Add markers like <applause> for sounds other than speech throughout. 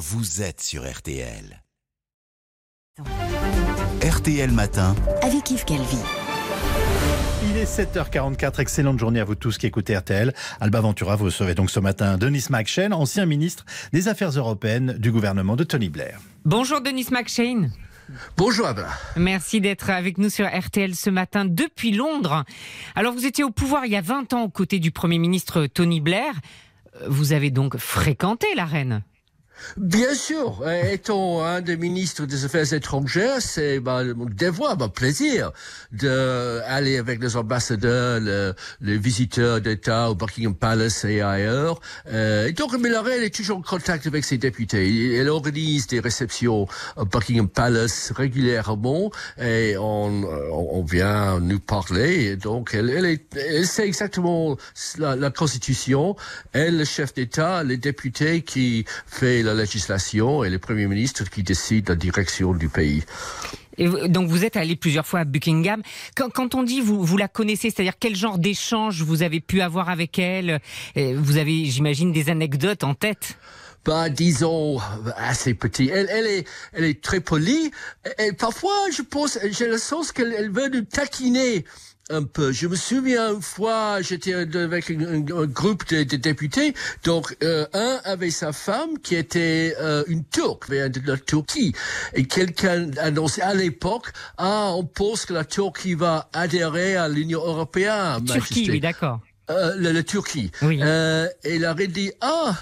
vous êtes sur RTL. RTL Matin. Avec Yves Calvi. Il est 7h44, excellente journée à vous tous qui écoutez RTL. Alba Ventura, vous recevez donc ce matin Denis McShane, ancien ministre des Affaires européennes du gouvernement de Tony Blair. Bonjour Denis McShane. Bonjour Abba. Merci d'être avec nous sur RTL ce matin depuis Londres. Alors vous étiez au pouvoir il y a 20 ans aux côtés du Premier ministre Tony Blair. Vous avez donc fréquenté la reine Bien sûr, étant un des ministres des Affaires étrangères, c'est mon devoir, mon plaisir d'aller avec les ambassadeurs, les visiteurs d'État au Buckingham Palace et ailleurs. Euh, et donc, Reine est toujours en contact avec ses députés. Elle organise des réceptions au Buckingham Palace régulièrement et on, on vient nous parler. Donc, elle, elle, est, elle sait exactement la, la Constitution. Elle, le chef d'État, les députés qui fait législation et le Premier ministre qui décide la direction du pays. Et donc vous êtes allé plusieurs fois à Buckingham. Quand, on dit vous, vous la connaissez, c'est-à-dire quel genre d'échange vous avez pu avoir avec elle? Vous avez, j'imagine, des anecdotes en tête? Bah, disons, assez petit. Elle, elle, est, elle est très polie. Et parfois, je pense, j'ai le sens qu'elle veut nous taquiner un peu. Je me souviens une fois, j'étais avec un, groupe de, députés, donc euh, un avait sa femme qui était euh, une Turque, de la Turquie, et quelqu'un annonçait à l'époque, ah, on pense que la Turquie va adhérer à l'Union européenne. Turquie, oui, d'accord. Euh, la, Turquie. Oui. Euh, et il aurait dit, ah,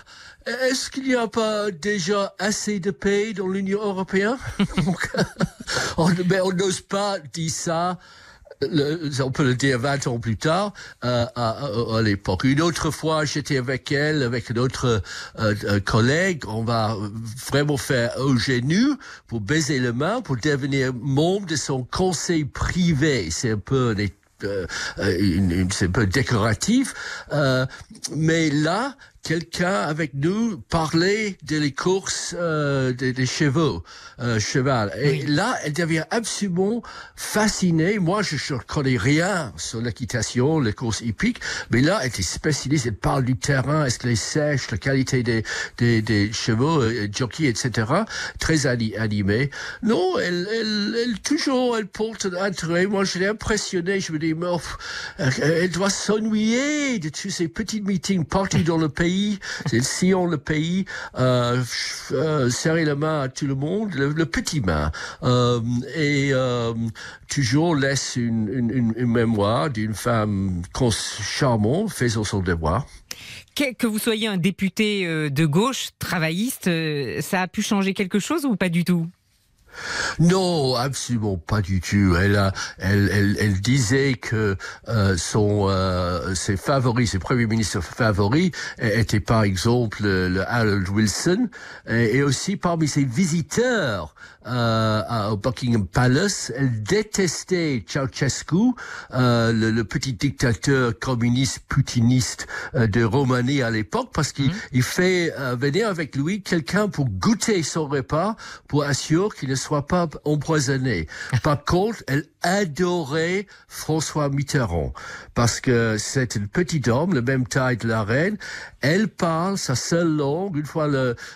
est-ce qu'il n'y a pas déjà assez de pays dans l'Union européenne? <laughs> <laughs> On, Mais on n'ose pas dire ça on peut le dire 20 ans plus tard, euh, à, à, l'époque. Une autre fois, j'étais avec elle, avec notre euh, euh, collègue. On va vraiment faire Eugénie pour baiser le main, pour devenir membre de son conseil privé. C'est un peu euh, une, c'est un peu décoratif, euh, mais là, quelqu'un avec nous parlait de les courses euh, des, chevaux, euh, cheval. Et là, elle devient absolument fascinée. Moi, je ne connais rien sur l'équitation, les courses hippiques, mais là, elle est spécialiste. Elle parle du terrain, est-ce qu'elle est sèche, la qualité des, des, des chevaux, euh, jockeys, etc. Très animée. Non, elle, elle, elle, toujours, elle porte un intérêt. Moi, je l'ai impressionné. Je me dis, mais, euh, elle doit s'ennuyer de tous ces petits meetings partout dans le pays <laughs> c'est le sillon le pays, euh, euh, serrer la main à tout le monde, le, petit main, euh, et toujours laisse une, mémoire d'une femme charmante, faisant son devoir. Que vous soyez un député de gauche, travailliste, ça a pu changer quelque chose ou pas du tout? Non, absolument pas du tout. Elle, elle, elle, elle disait que euh, son, euh, ses favoris, ses premiers ministres favoris étaient par exemple le, Harold Wilson et, aussi parmi ses visiteurs euh, au Buckingham Palace, elle détestait Ceausescu, euh, le, le, petit dictateur communiste putiniste euh, de Roumanie à l'époque, parce qu'il mmh. fait venir avec lui quelqu'un pour goûter son repas, pour assurer qu'il ne soit pas empoisonné. Par contre, elle adorait François Mitterrand parce que c'est une petite homme, le même taille de la reine. Elle parle sa seule langue. Une fois,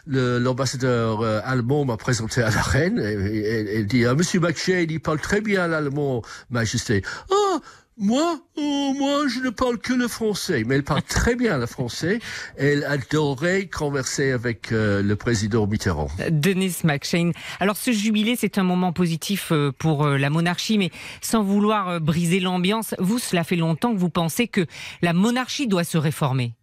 l'ambassadeur euh, allemand m'a présenté à la reine. Et, elle dit, ah, Monsieur McShane, il parle très bien l'allemand, Majesté. Oh, moi, oh, moi, je ne parle que le français, mais elle parle très bien le français. Elle adorait converser avec euh, le président Mitterrand. Denis McShane. Alors, ce jubilé, c'est un moment positif euh, pour euh, la monarchie, mais sans vouloir briser l'ambiance, vous, cela fait longtemps que vous pensez que la monarchie doit se réformer.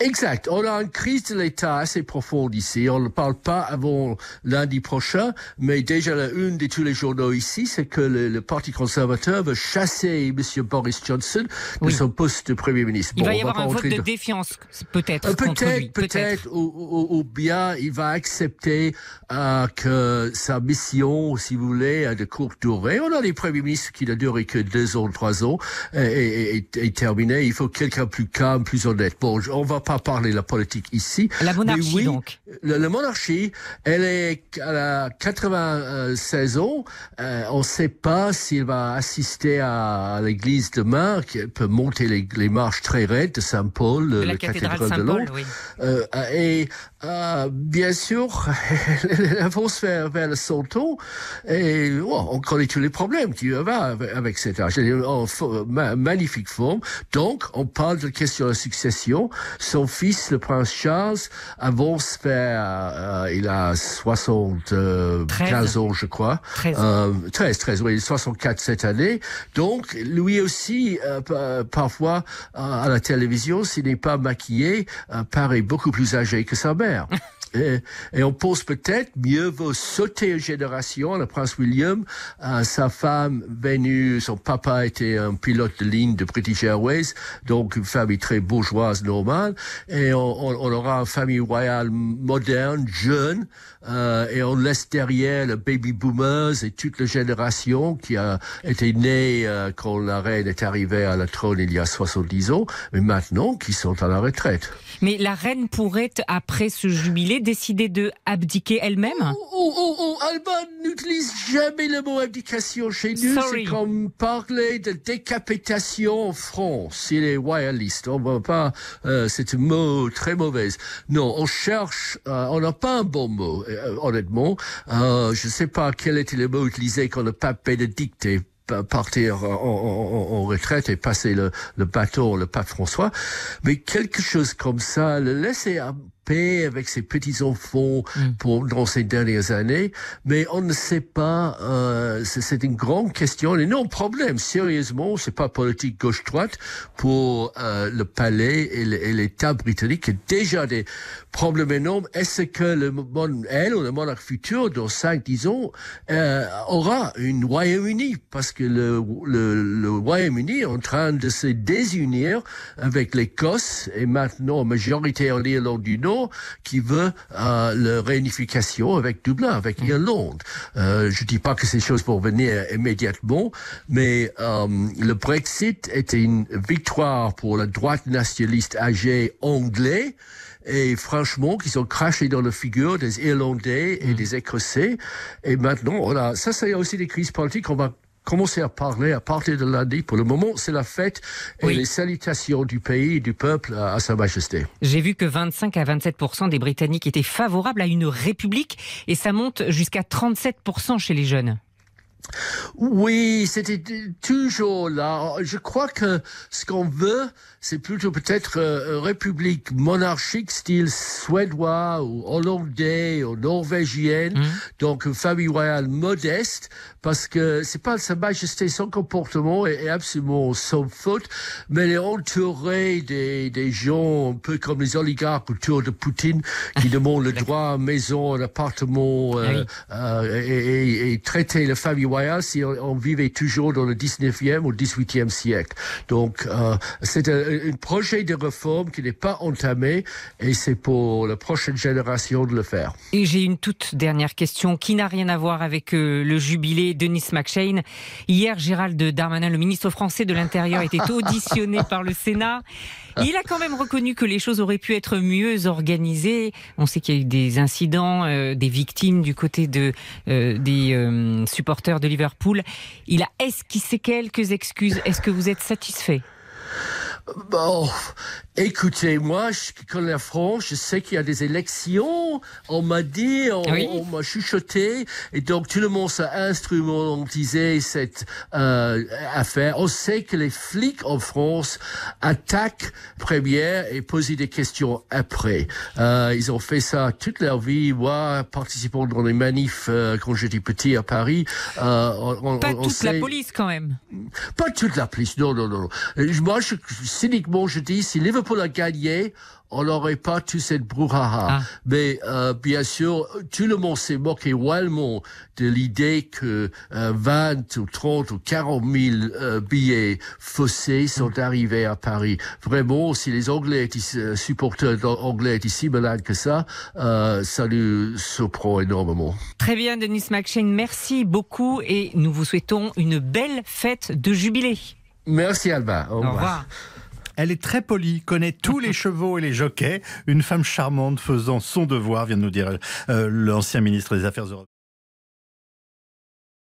Exact. On a une crise de l'État assez profonde ici. On ne parle pas avant lundi prochain, mais déjà la une de tous les journaux ici, c'est que le, Parti conservateur veut chasser M. Boris Johnson de son poste de Premier ministre. Il va y avoir un vote de défiance, peut-être. Euh, peut-être, peut-être, ou, bien il va accepter euh, que sa mission, si vous voulez, de courte durée. On a des premiers ministres qui ne duré que deux ans, trois ans, et, et, et, terminé. Il faut quelqu'un plus calme, plus honnête. Bon, on va pas parler de la politique ici. La monarchie, oui, donc. le- La monarchie, elle est à la 96 ans. Euh, on ne sait pas s'il va assister à l'église demain, qui peut monter les, les marches très raides de Saint-Paul, De la, la cathédrale cathédrale de Londres. oui. Euh, et euh, bien sûr, elles vont se faire vers le Santon et oh, on connaît tous les problèmes qui va avec, cet âge. Elle est en magnifique forme. Donc, on parle de question de succession. Son fils, le prince Charles, avance vers, euh, il a 75 Treize. ans, je crois. 13. Euh, 13, 13, oui, 64 cette année. Donc, lui aussi, euh, pa- parfois, euh, à la télévision, s'il n'est pas maquillé, euh, paraît beaucoup plus âgé que sa mère. <laughs> Et, et on pense peut-être mieux vaut sauter une génération. Le prince William, euh, sa femme venue, son papa était un pilote de ligne de British Airways, donc une famille très bourgeoise normale. Et on, on- on aura une famille royale moderne, jeune, euh, et on laisse derrière le baby boomers et toute la génération qui a été née euh, quand la reine est arrivée à la trône il y a 70 ans, mais maintenant qui sont à la retraite. Mais la reine pourrait, après ce jubilé, décider de abdiquer elle-même Oh, oh, oh, Alban n'utilise jamais le mot abdication chez nous. Sorry. C'est comme parler de décapitation en France. Il est royaliste. On va pas, euh, c'est un mot très mauvais. Non, on cherche, euh, on n'a pas un bon mot, euh, honnêtement. Euh, je ne sais pas quel était le mot utilisé quand le pape Bénédicte est pa- partir en, en- en- en retraite et passer le, le bateau, le pape François. Mais quelque chose comme ça, le laisser avec ses petits-enfants pour, dans ces dernières années. Mais on ne sait pas, euh, c'est une grande question, un énorme problème. Sérieusement, c'est pas politique gauche-droite pour euh, le palais et l'État britannique. Il y a déjà des problèmes énormes. Est-ce que le, mon- elle ou le monarque futur, dans 5-10 ans, euh, aura une Royaume-Uni? Parce que le, le, le Royaume-Uni est en train de se désunir avec l'Écosse et maintenant majorité en Irlande du Nord qui veut euh, la réunification avec Dublin, avec Irlande. Euh, je dis pas que ces choses vont venir immédiatement, mais euh, le Brexit était une victoire pour la droite nationaliste âgée anglais. Et franchement, qu'ils ont craché dans la figure des Irlandais et des Écossais. Et maintenant, voilà, ça, c'est aussi des crises politiques. On va commencer à parler à partir de lundi. Pour le moment, c'est la fête et Oui. les salutations du pays et du peuple à, à Sa Majesté. J'ai vu que 25 à 27 des Britanniques étaient favorables à une république et ça monte jusqu'à 37 chez les jeunes. Oui, c'était toujours là. Je crois que ce qu'on veut, c'est plutôt peut-être euh, une république monarchique style suédois ou hollandais ou norvégienne. Donc une famille royale modeste parce que c'est pas sa majesté, son comportement est, est absolument sans faute, mais elle est entourée des, des gens un peu comme les oligarques autour de Poutine qui <laughs> demandent le droit à maison, un appartement Ah oui. euh, euh, et, et- et traiter la famille royale si on, on vivait toujours dans le 19e ou 18e siècle. Donc, euh, c'est un, un projet de réforme qui n'est pas entamé et c'est pour la prochaine génération de le faire. Et j'ai une toute dernière question qui n'a rien à voir avec euh, le jubilé Denis McShane. Hier, Gérald Darmanin, le ministre français de l'Intérieur, était auditionné <laughs> par le Sénat. Il a quand même reconnu que les choses auraient pu être mieux organisées. On sait qu'il y a eu des incidents, euh, des victimes du côté de, euh, des euh, supporters de Liverpool. Il a esquissé quelques excuses. Est-ce que vous êtes satisfait? Bon, écoutez, moi, je connais la France, je sais qu'il y a des élections, on m'a dit, on, Oui. on m'a chuchoté, et donc tout le monde s'est instrumentalisé cette euh, affaire. On sait que les flics en France attaquent première et posent des questions après. Euh, ils ont fait ça toute leur vie, moi, participant dans les manifs euh, quand j'étais petit à Paris. Euh, on, Pas on toute la sait- police quand même. pas toute la police, non, non, non. Moi, je, cyniquement, je dis, si Liverpool a gagné, on n'aurait pas tout cette brouhaha. Ah. Mais euh, bien sûr, tout le monde s'est moqué royalement de l'idée que euh, 20 ou 30 ou 40 000 euh, billets faussés sont Mm. arrivés à Paris. Vraiment, si les Anglais étaient, euh, supporters anglais étaient si malades que ça, euh, ça nous surprend énormément. Très bien, Denis McShane, merci beaucoup et nous vous souhaitons une belle fête de jubilé. Merci Alba. Au revoir. Elle est très polie, connaît tous les <laughs> chevaux et les jockeys. Une femme charmante faisant son devoir, vient de nous dire euh, l'ancien ministre des Affaires européennes.